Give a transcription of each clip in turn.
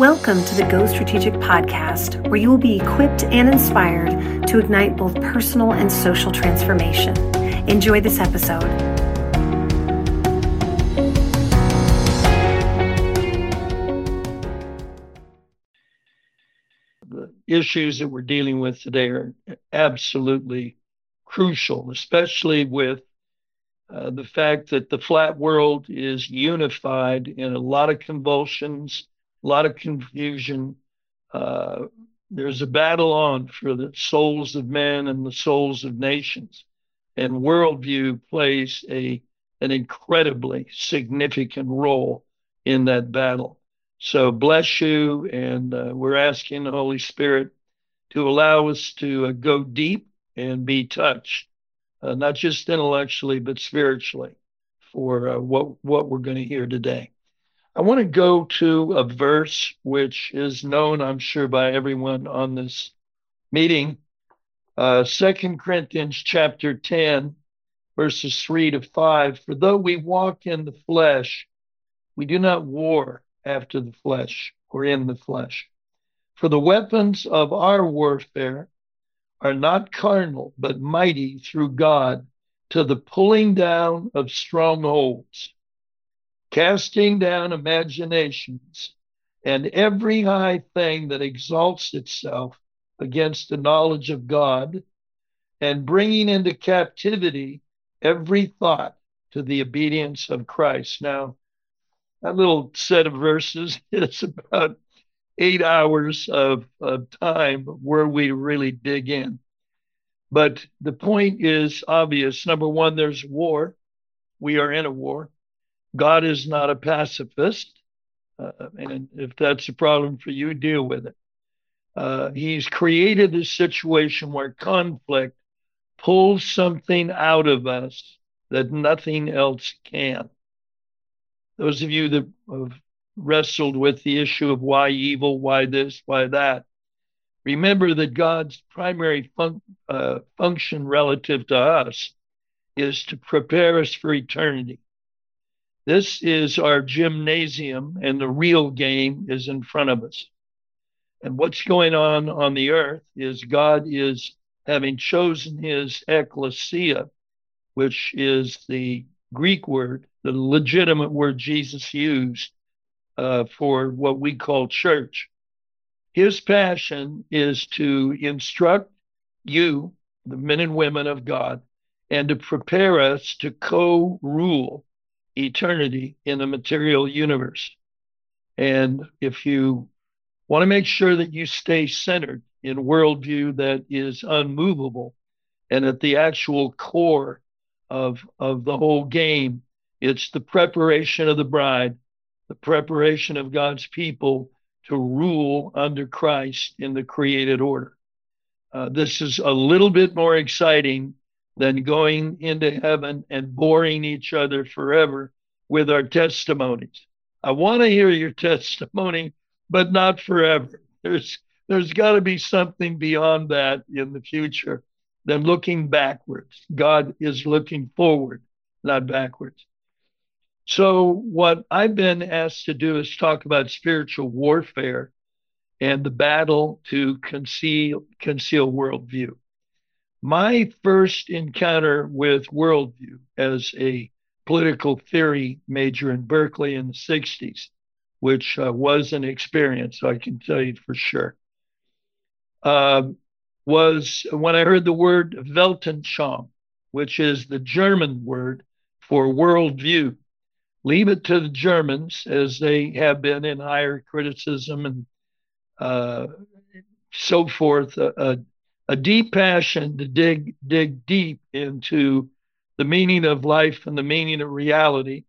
Welcome to the Go Strategic podcast, where you will be equipped and inspired to ignite both personal and social transformation. Enjoy this episode. The issues that we're dealing with today are absolutely crucial, especially with uh, the fact that the flat world is unified in a lot of convulsions a lot of confusion. Uh, there's a battle on for the souls of men and the souls of nations. And worldview plays a an incredibly significant role in that battle. So bless you, and uh, we're asking the Holy Spirit to allow us to uh, go deep and be touched, uh, not just intellectually but spiritually, for uh, what what we're going to hear today. I want to go to a verse which is known, I'm sure, by everyone on this meeting. Uh, Second Corinthians chapter 10, verses 3 to 5. For though we walk in the flesh, we do not war after the flesh or in the flesh. For the weapons of our warfare are not carnal, but mighty through God to the pulling down of strongholds casting down imaginations and every high thing that exalts itself against the knowledge of God, and bringing into captivity every thought to the obedience of Christ. Now, that little set of verses is about eight hours of, of time where we really dig in. But the point is obvious. Number one, there's war. We are in a war. God is not a pacifist. Uh, and if that's a problem for you, deal with it. Uh, he's created a situation where conflict pulls something out of us that nothing else can. Those of you that have wrestled with the issue of why evil, why this, why that, remember that God's primary fun- uh, function relative to us is to prepare us for eternity. This is our gymnasium, and the real game is in front of us. And what's going on on the earth is God is having chosen his ecclesia, which is the Greek word, the legitimate word Jesus used uh, for what we call church. His passion is to instruct you, the men and women of God, and to prepare us to co rule eternity in the material universe. And if you want to make sure that you stay centered in worldview that is unmovable and at the actual core of, of the whole game, it's the preparation of the bride, the preparation of God's people to rule under Christ in the created order. Uh, this is a little bit more exciting than going into heaven and boring each other forever with our testimonies. I want to hear your testimony, but not forever. There's there's got to be something beyond that in the future than looking backwards. God is looking forward, not backwards. So, what I've been asked to do is talk about spiritual warfare and the battle to conceal conceal worldview my first encounter with worldview as a political theory major in Berkeley in the 60s, which uh, was an experience, I can tell you for sure, uh, was when I heard the word Weltanschauung, which is the German word for worldview. Leave it to the Germans, as they have been in higher criticism and uh, so forth, uh, a deep passion to dig dig deep into the meaning of life and the meaning of reality.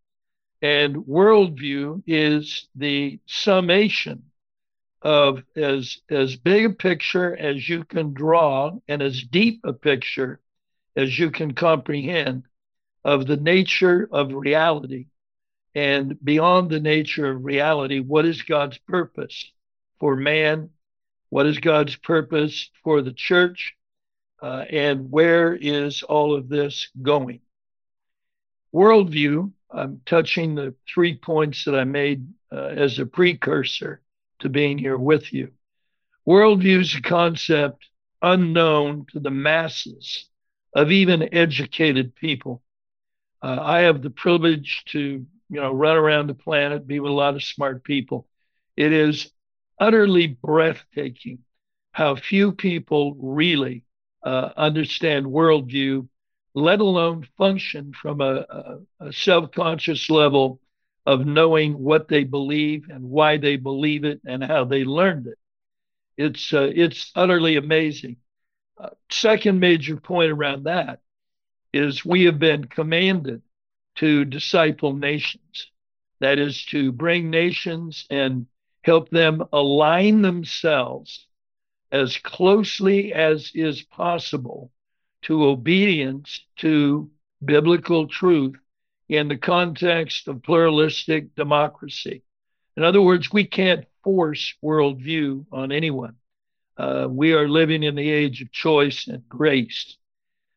And worldview is the summation of as as big a picture as you can draw and as deep a picture as you can comprehend of the nature of reality and beyond the nature of reality what is god's purpose for man what is God's purpose for the church? Uh, and where is all of this going? Worldview, I'm touching the three points that I made uh, as a precursor to being here with you. Worldview is a concept unknown to the masses of even educated people. Uh, I have the privilege to, you know, run around the planet, be with a lot of smart people. It is utterly breathtaking how few people really uh, understand worldview, let alone function from a, a, a self conscious level of knowing what they believe and why they believe it and how they learned it. It's, uh, it's utterly amazing. Uh, second major point around that is we have been commanded to disciple nations. That is to bring nations and help them align themselves as closely as is possible to obedience to biblical truth in the context of pluralistic democracy. In other words, we can't force worldview on anyone. Uh, we are living in the age of choice and grace.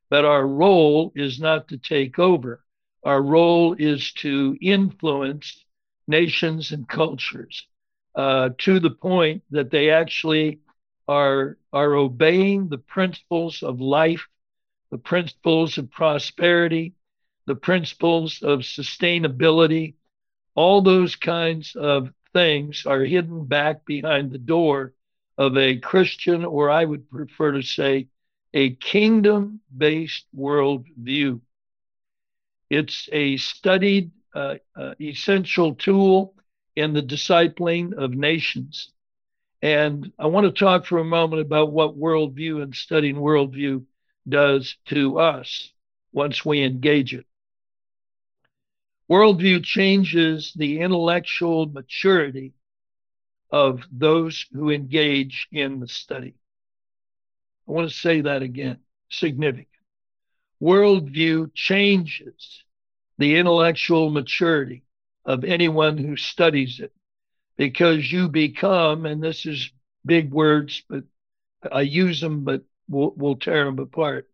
But our role is not to take over. Our role is to influence nations and cultures uh, to the point that they actually are, are obeying the principles of life, the principles of prosperity, the principles of sustainability. All those kinds of things are hidden back behind the door of a Christian, or I would prefer to say, a kingdom based worldview. It's a studied, uh, uh, essential tool in the discipling of nations. And I want to talk for a moment about what worldview and studying worldview does to us once we engage it. Worldview changes the intellectual maturity of those who engage in the study. I want to say that again significant. Worldview changes the intellectual maturity of anyone who studies it because you become, and this is big words, but I use them, but we'll, we'll tear them apart.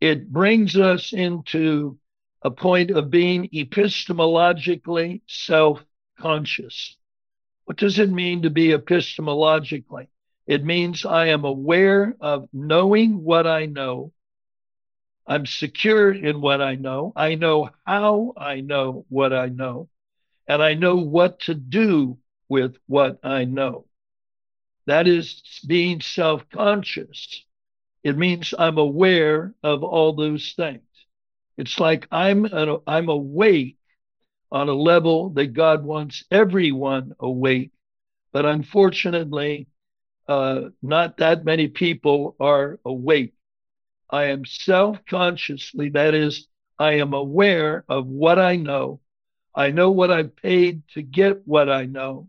It brings us into a point of being epistemologically self conscious. What does it mean to be epistemologically? It means I am aware of knowing what I know. I'm secure in what I know. I know how I know what I know and I know what to do with what I know. That is being self conscious. It means I'm aware of all those things. It's like I'm, an, I'm awake on a level that God wants everyone awake. But unfortunately, uh, not that many people are awake. I am self consciously, that is, I am aware of what I know I know what I've paid to get what I know.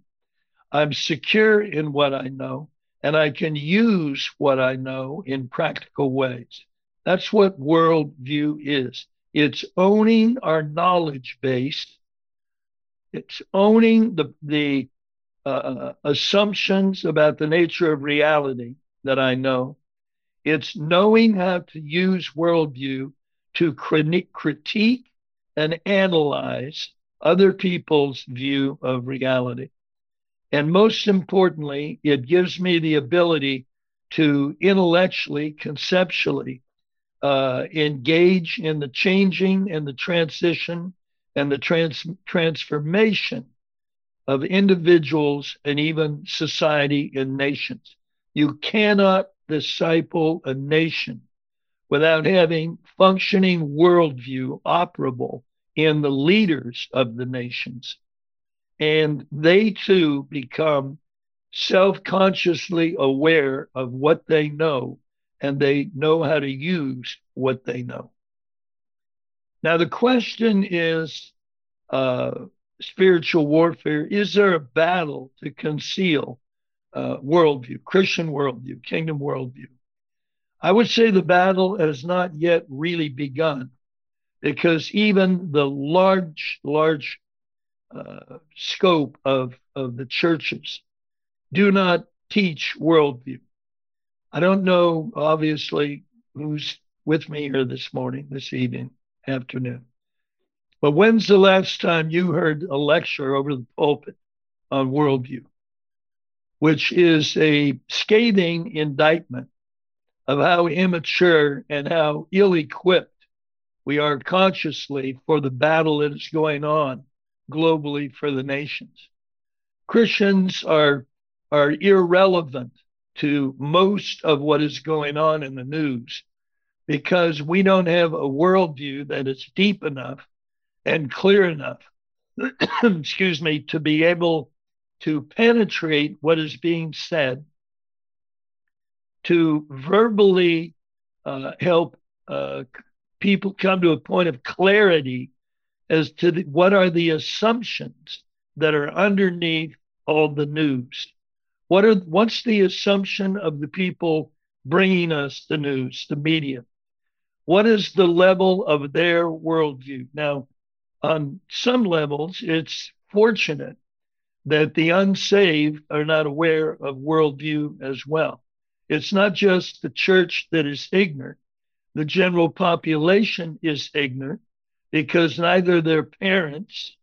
I'm secure in what I know, and I can use what I know in practical ways. That's what worldview is. It's owning our knowledge base. It's owning the, the uh, uh assumptions about the nature of reality that I know. It's knowing how to use worldview to critique and analyze other people's view of reality. And most importantly, it gives me the ability to intellectually, conceptually uh, engage in the changing and the transition and the trans- transformation of individuals and even society and nations. You cannot disciple a nation without having functioning worldview operable in the leaders of the nations. And they too become self consciously aware of what they know and they know how to use what they know. Now, the question is uh, spiritual warfare is there a battle to conceal uh, worldview, Christian worldview, kingdom worldview? I would say the battle has not yet really begun because even the large, large uh, scope of, of the churches do not teach worldview. I don't know, obviously, who's with me here this morning, this evening, afternoon. But when's the last time you heard a lecture over the pulpit on worldview? which is a scathing indictment of how immature and how ill equipped we are consciously for the battle that is going on globally for the nations. Christians are, are irrelevant to most of what is going on in the news because we don't have a worldview that is deep enough and clear enough, excuse me, to be able to penetrate what is being said, to verbally uh, help uh, people come to a point of clarity as to the, what are the assumptions that are underneath all the news. What are what's the assumption of the people bringing us the news, the media? What is the level of their worldview? Now, on some levels, it's fortunate that the unsaved are not aware of worldview as well. It's not just the church that is ignorant. The general population is ignorant because neither their parents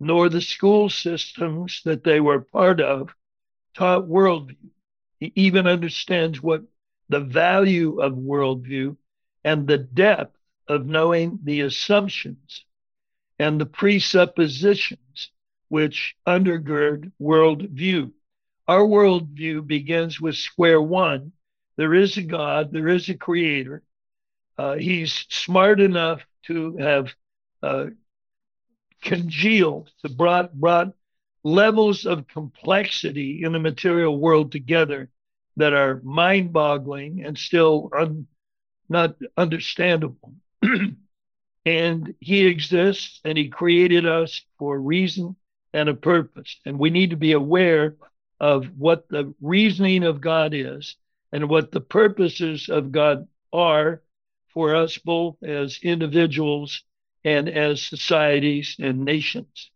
nor the school systems that they were part of taught worldview. He even understands what the value of worldview and the depth of knowing the assumptions and the presuppositions which undergird worldview. Our worldview begins with square one. There is a God, there is a creator. Uh, he's smart enough to have uh, congealed, to brought, brought levels of complexity in the material world together that are mind boggling and still un, not understandable. and he exists and he created us for a reason and a purpose. And we need to be aware of what the reasoning of God is and what the purposes of God are for us both as individuals and as societies and nations.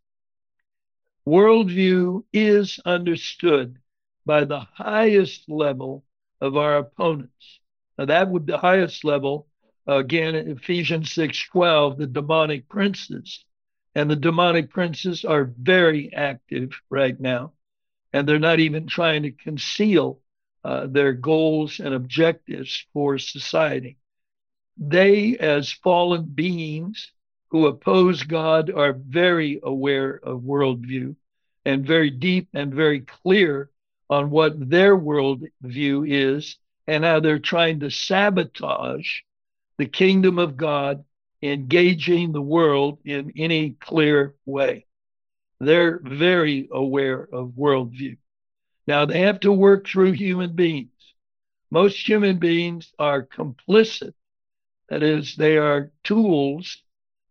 Worldview is understood by the highest level of our opponents. Now, that would be the highest level, again, Ephesians 6:12, the demonic princes. And the demonic princes are very active right now. And they're not even trying to conceal uh, their goals and objectives for society. They, as fallen beings who oppose God, are very aware of worldview and very deep and very clear on what their worldview is and how they're trying to sabotage the kingdom of God engaging the world in any clear way. They're very aware of worldview. Now, they have to work through human beings. Most human beings are complicit. That is, they are tools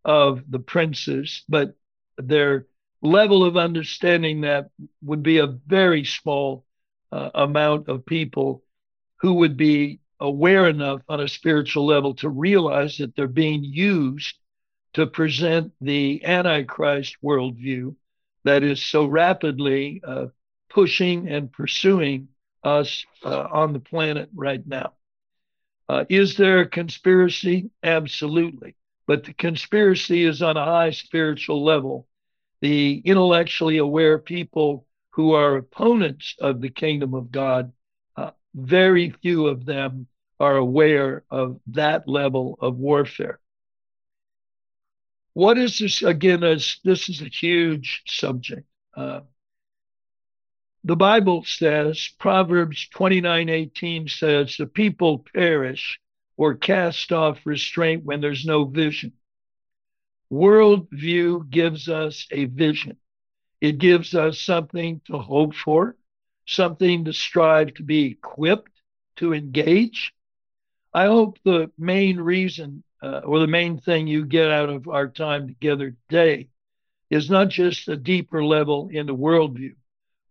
of the princes, but their level of understanding that would be a very small uh, amount of people who would be aware enough on a spiritual level to realize that they're being used to present the Antichrist worldview that is so rapidly uh, pushing and pursuing us uh, on the planet right now. Uh, is there a conspiracy? Absolutely. But the conspiracy is on a high spiritual level. The intellectually aware people who are opponents of the kingdom of God very few of them are aware of that level of warfare. What is this? Again, as this is a huge subject. Uh, the Bible says, Proverbs 29 18 says, the people perish or cast off restraint when there's no vision. Worldview gives us a vision, it gives us something to hope for, something to strive to be equipped to engage. I hope the main reason uh, or the main thing you get out of our time together today is not just a deeper level in the worldview,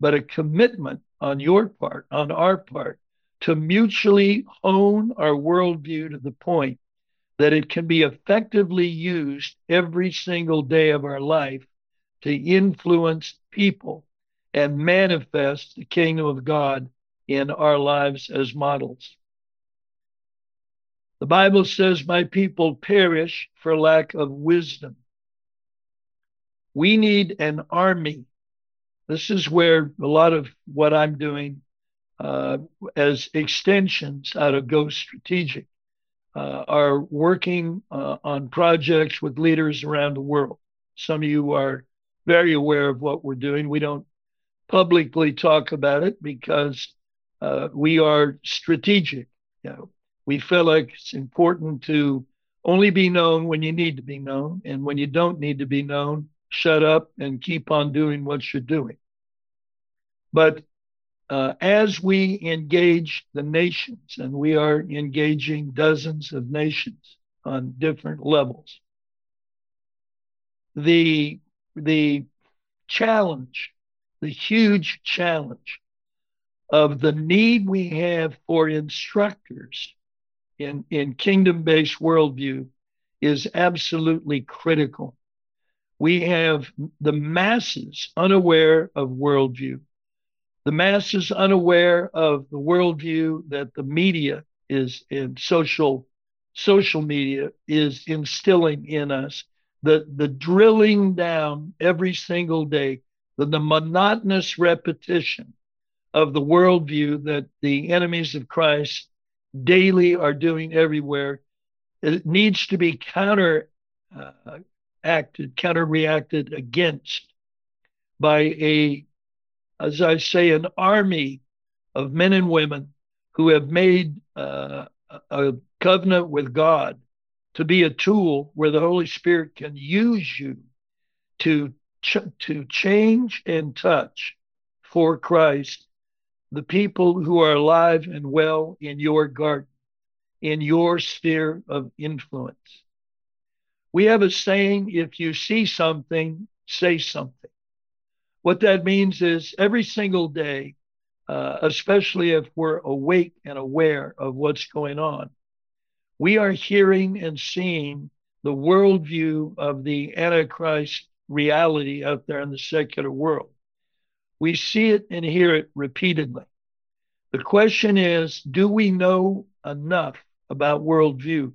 but a commitment on your part, on our part, to mutually hone our worldview to the point that it can be effectively used every single day of our life to influence people and manifest the kingdom of God in our lives as models. The Bible says, My people perish for lack of wisdom. We need an army This is where a lot of what I'm doing uh, as extensions out of Go Strategic uh, are working uh, on projects with leaders around the world. Some of you are very aware of what we're doing. We don't publicly talk about it because uh, we are strategic. You know, we feel like it's important to only be known when you need to be known, and when you don't need to be known, shut up and keep on doing what you're doing. But uh, as we engage the nations, and we are engaging dozens of nations on different levels, the the challenge, the huge challenge of the need we have for instructors in, in kingdom based worldview is absolutely critical. We have the masses unaware of worldview, the masses unaware of the worldview that the media is in social social media is instilling in us the the drilling down every single day the, the monotonous repetition of the worldview that the enemies of Christ daily are doing everywhere. It needs to be counter uh, acted, counter reacted against by a, as I say, an army of men and women who have made uh, a covenant with God to be a tool where the Holy Spirit can use you to ch- to change and touch for Christ the people who are alive and well in your garden, in your sphere of influence. We have a saying if you see something, say something. What that means is every single day, uh, especially if we're awake and aware of what's going on, we are hearing and seeing the worldview of the Antichrist reality out there in the secular world. We see it and hear it repeatedly. The question is do we know enough about worldview?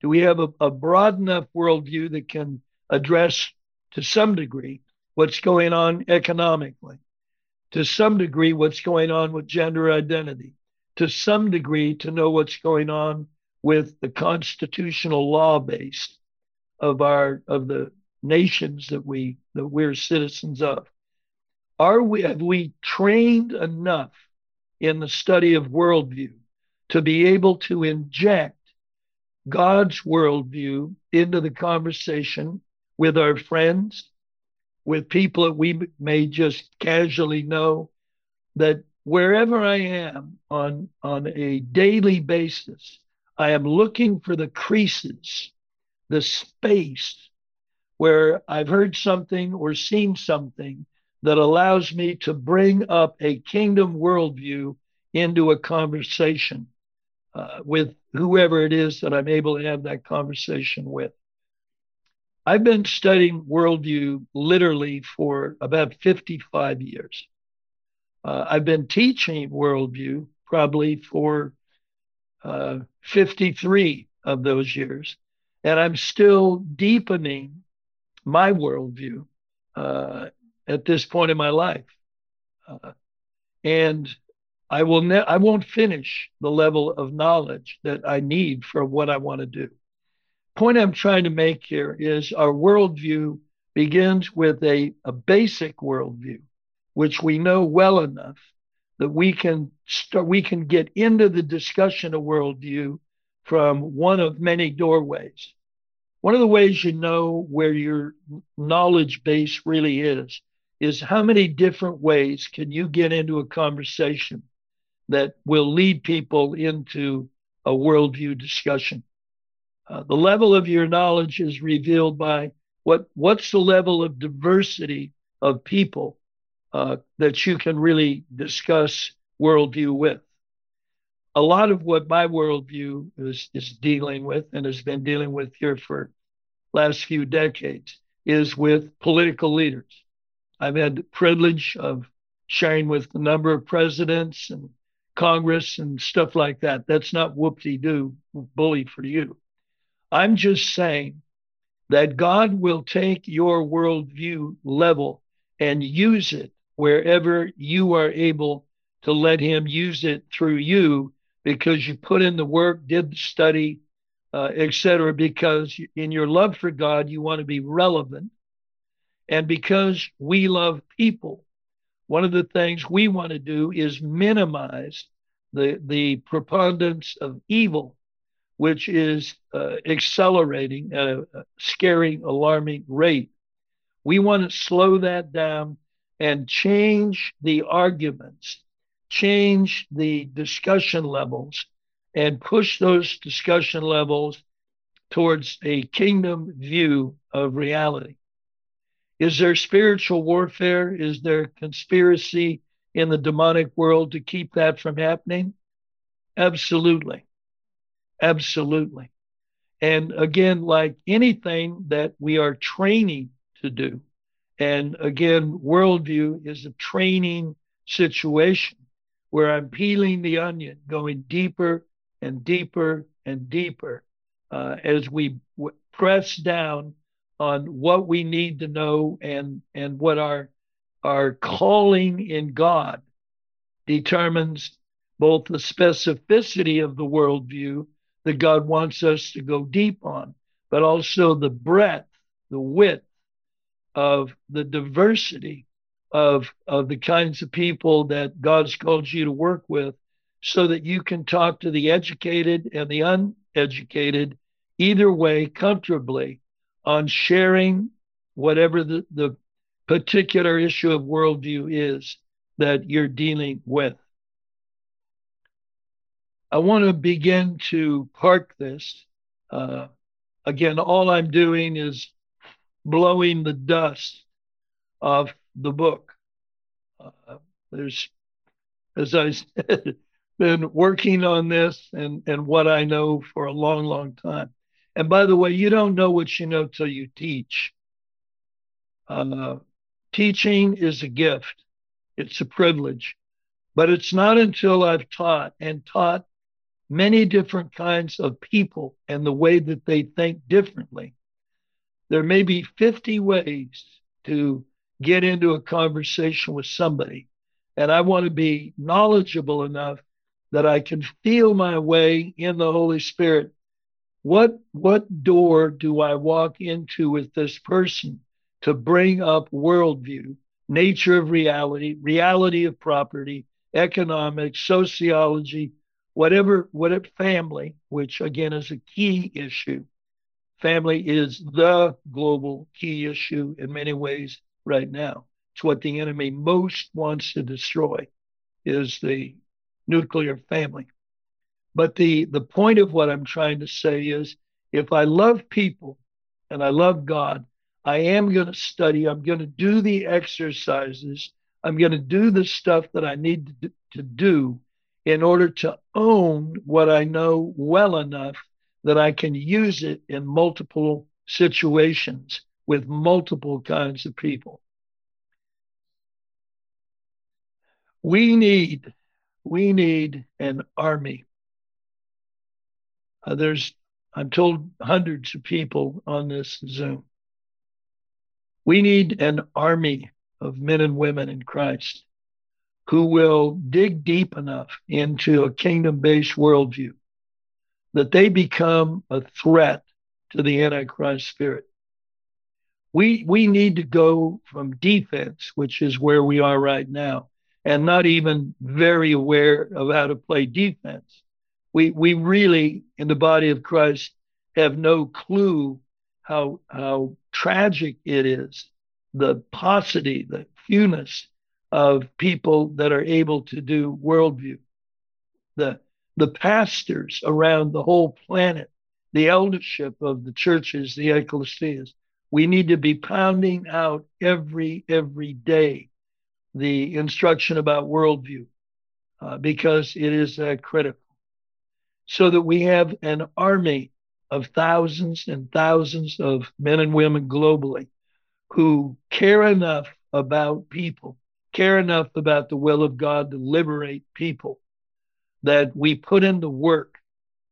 Do we have a, a broad enough worldview that can address to some degree what's going on economically, to some degree what's going on with gender identity, to some degree to know what's going on with the constitutional law base of our of the nations that we that we're citizens of. Are we have we trained enough in the study of worldview to be able to inject God's worldview into the conversation with our friends, with people that we may just casually know, that wherever I am on, on a daily basis, I am looking for the creases, the space where I've heard something or seen something that allows me to bring up a kingdom worldview into a conversation uh, with whoever it is that I'm able to have that conversation with. I've been studying worldview literally for about 55 years. Uh, I've been teaching worldview probably for uh, 53 of those years, and I'm still deepening my worldview uh, at this point in my life. Uh, and I will ne- I won't finish the level of knowledge that I need for what I want to do. Point I'm trying to make here is our worldview begins with a, a basic worldview, which we know well enough that we can start we can get into the discussion of worldview from one of many doorways. One of the ways you know where your knowledge base really is is how many different ways can you get into a conversation that will lead people into a worldview discussion. Uh, the level of your knowledge is revealed by what what's the level of diversity of people uh, that you can really discuss worldview with. A lot of what my worldview is is dealing with and has been dealing with here for last few decades is with political leaders. I've had the privilege of sharing with a number of presidents and Congress and stuff like that. That's not whoop-de-doo bully for you. I'm just saying that God will take your worldview level and use it wherever you are able to let Him use it through you because you put in the work, did the study, uh, etc. Because in your love for God, you want to be relevant. And because we love people, one of the things we want to do is minimize the, the preponderance of evil, which is uh, accelerating at a, a scaring, alarming rate. We want to slow that down and change the arguments, change the discussion levels, and push those discussion levels towards a kingdom view of reality. Is there spiritual warfare? Is there conspiracy in the demonic world to keep that from happening? Absolutely. Absolutely. And again, like anything that we are training to do, and again, worldview is a training situation where I'm peeling the onion, going deeper and deeper and deeper uh, as we w- press down on what we need to know and and what our our calling in God determines both the specificity of the worldview that God wants us to go deep on, but also the breadth, the width of the diversity of of the kinds of people that God's called you to work with so that you can talk to the educated and the uneducated either way comfortably on sharing whatever the, the particular issue of worldview is that you're dealing with. I want to begin to park this. Uh, again, all I'm doing is blowing the dust off the book. Uh, there's, as I said, been working on this and, and what I know for a long, long time. And by the way, you don't know what you know till you teach. Uh, teaching is a gift, it's a privilege. But it's not until I've taught and taught many different kinds of people and the way that they think differently. There may be 50 ways to get into a conversation with somebody. And I want to be knowledgeable enough that I can feel my way in the Holy Spirit what what door do I walk into with this person to bring up worldview, nature of reality, reality of property, economics, sociology, whatever, whatever family, which again is a key issue. Family is the global key issue in many ways right now. It's what the enemy most wants to destroy is the nuclear family. But the, the point of what I'm trying to say is if I love people and I love God, I am going to study. I'm going to do the exercises. I'm going to do the stuff that I need to, do in order to own what I know well enough that I can use it in multiple situations with multiple kinds of people. We need we need an army uh, there's, I'm told, hundreds of people on this Zoom. We need an army of men and women in Christ who will dig deep enough into a kingdom based worldview that they become a threat to the Antichrist spirit. We, we need to go from defense, which is where we are right now, and not even very aware of how to play defense, we we really in the body of Christ have no clue how how tragic it is the paucity the fewness of people that are able to do worldview. The the pastors around the whole planet the eldership of the churches the ecclesias we need to be pounding out every every day the instruction about worldview uh, because it is uh, critical so that we have an army of thousands and thousands of men and women globally who care enough about people, care enough about the will of God to liberate people, that we put in the work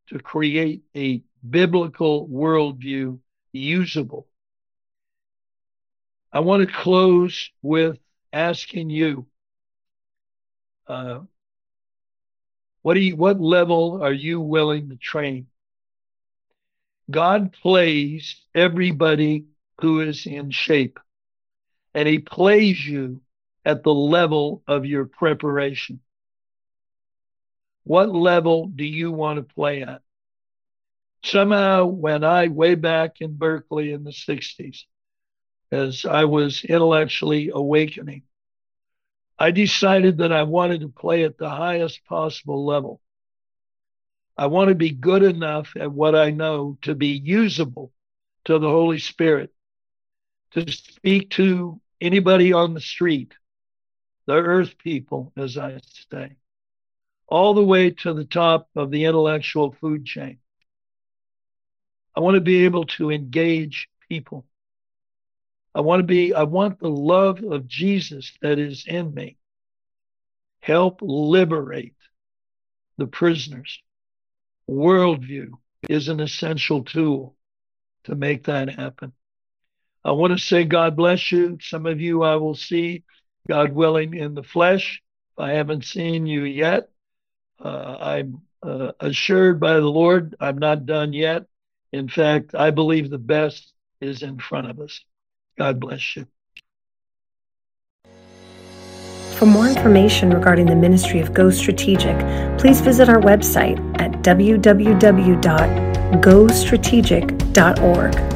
to create a biblical worldview usable. I want to close with asking you, uh, what you, what level are you willing to train? God plays everybody who is in shape, and He plays you at the level of your preparation. What level do you want to play at? Somehow, when I, way back in Berkeley in the 60s, as I was intellectually awakening, I decided that I wanted to play at the highest possible level. I want to be good enough at what I know to be usable to the Holy Spirit, to speak to anybody on the street, the earth people, as I say, all the way to the top of the intellectual food chain. I want to be able to engage people. I want to be, I want the love of Jesus that is in me. Help liberate the prisoners. Worldview is an essential tool to make that happen. I want to say God bless you. Some of you I will see, God willing, in the flesh. If I haven't seen you yet, uh, I'm uh, assured by the Lord I'm not done yet. In fact, I believe the best is in front of us. God bless you. For more information regarding the ministry of Go Strategic, please visit our website at www.gostrategic.org.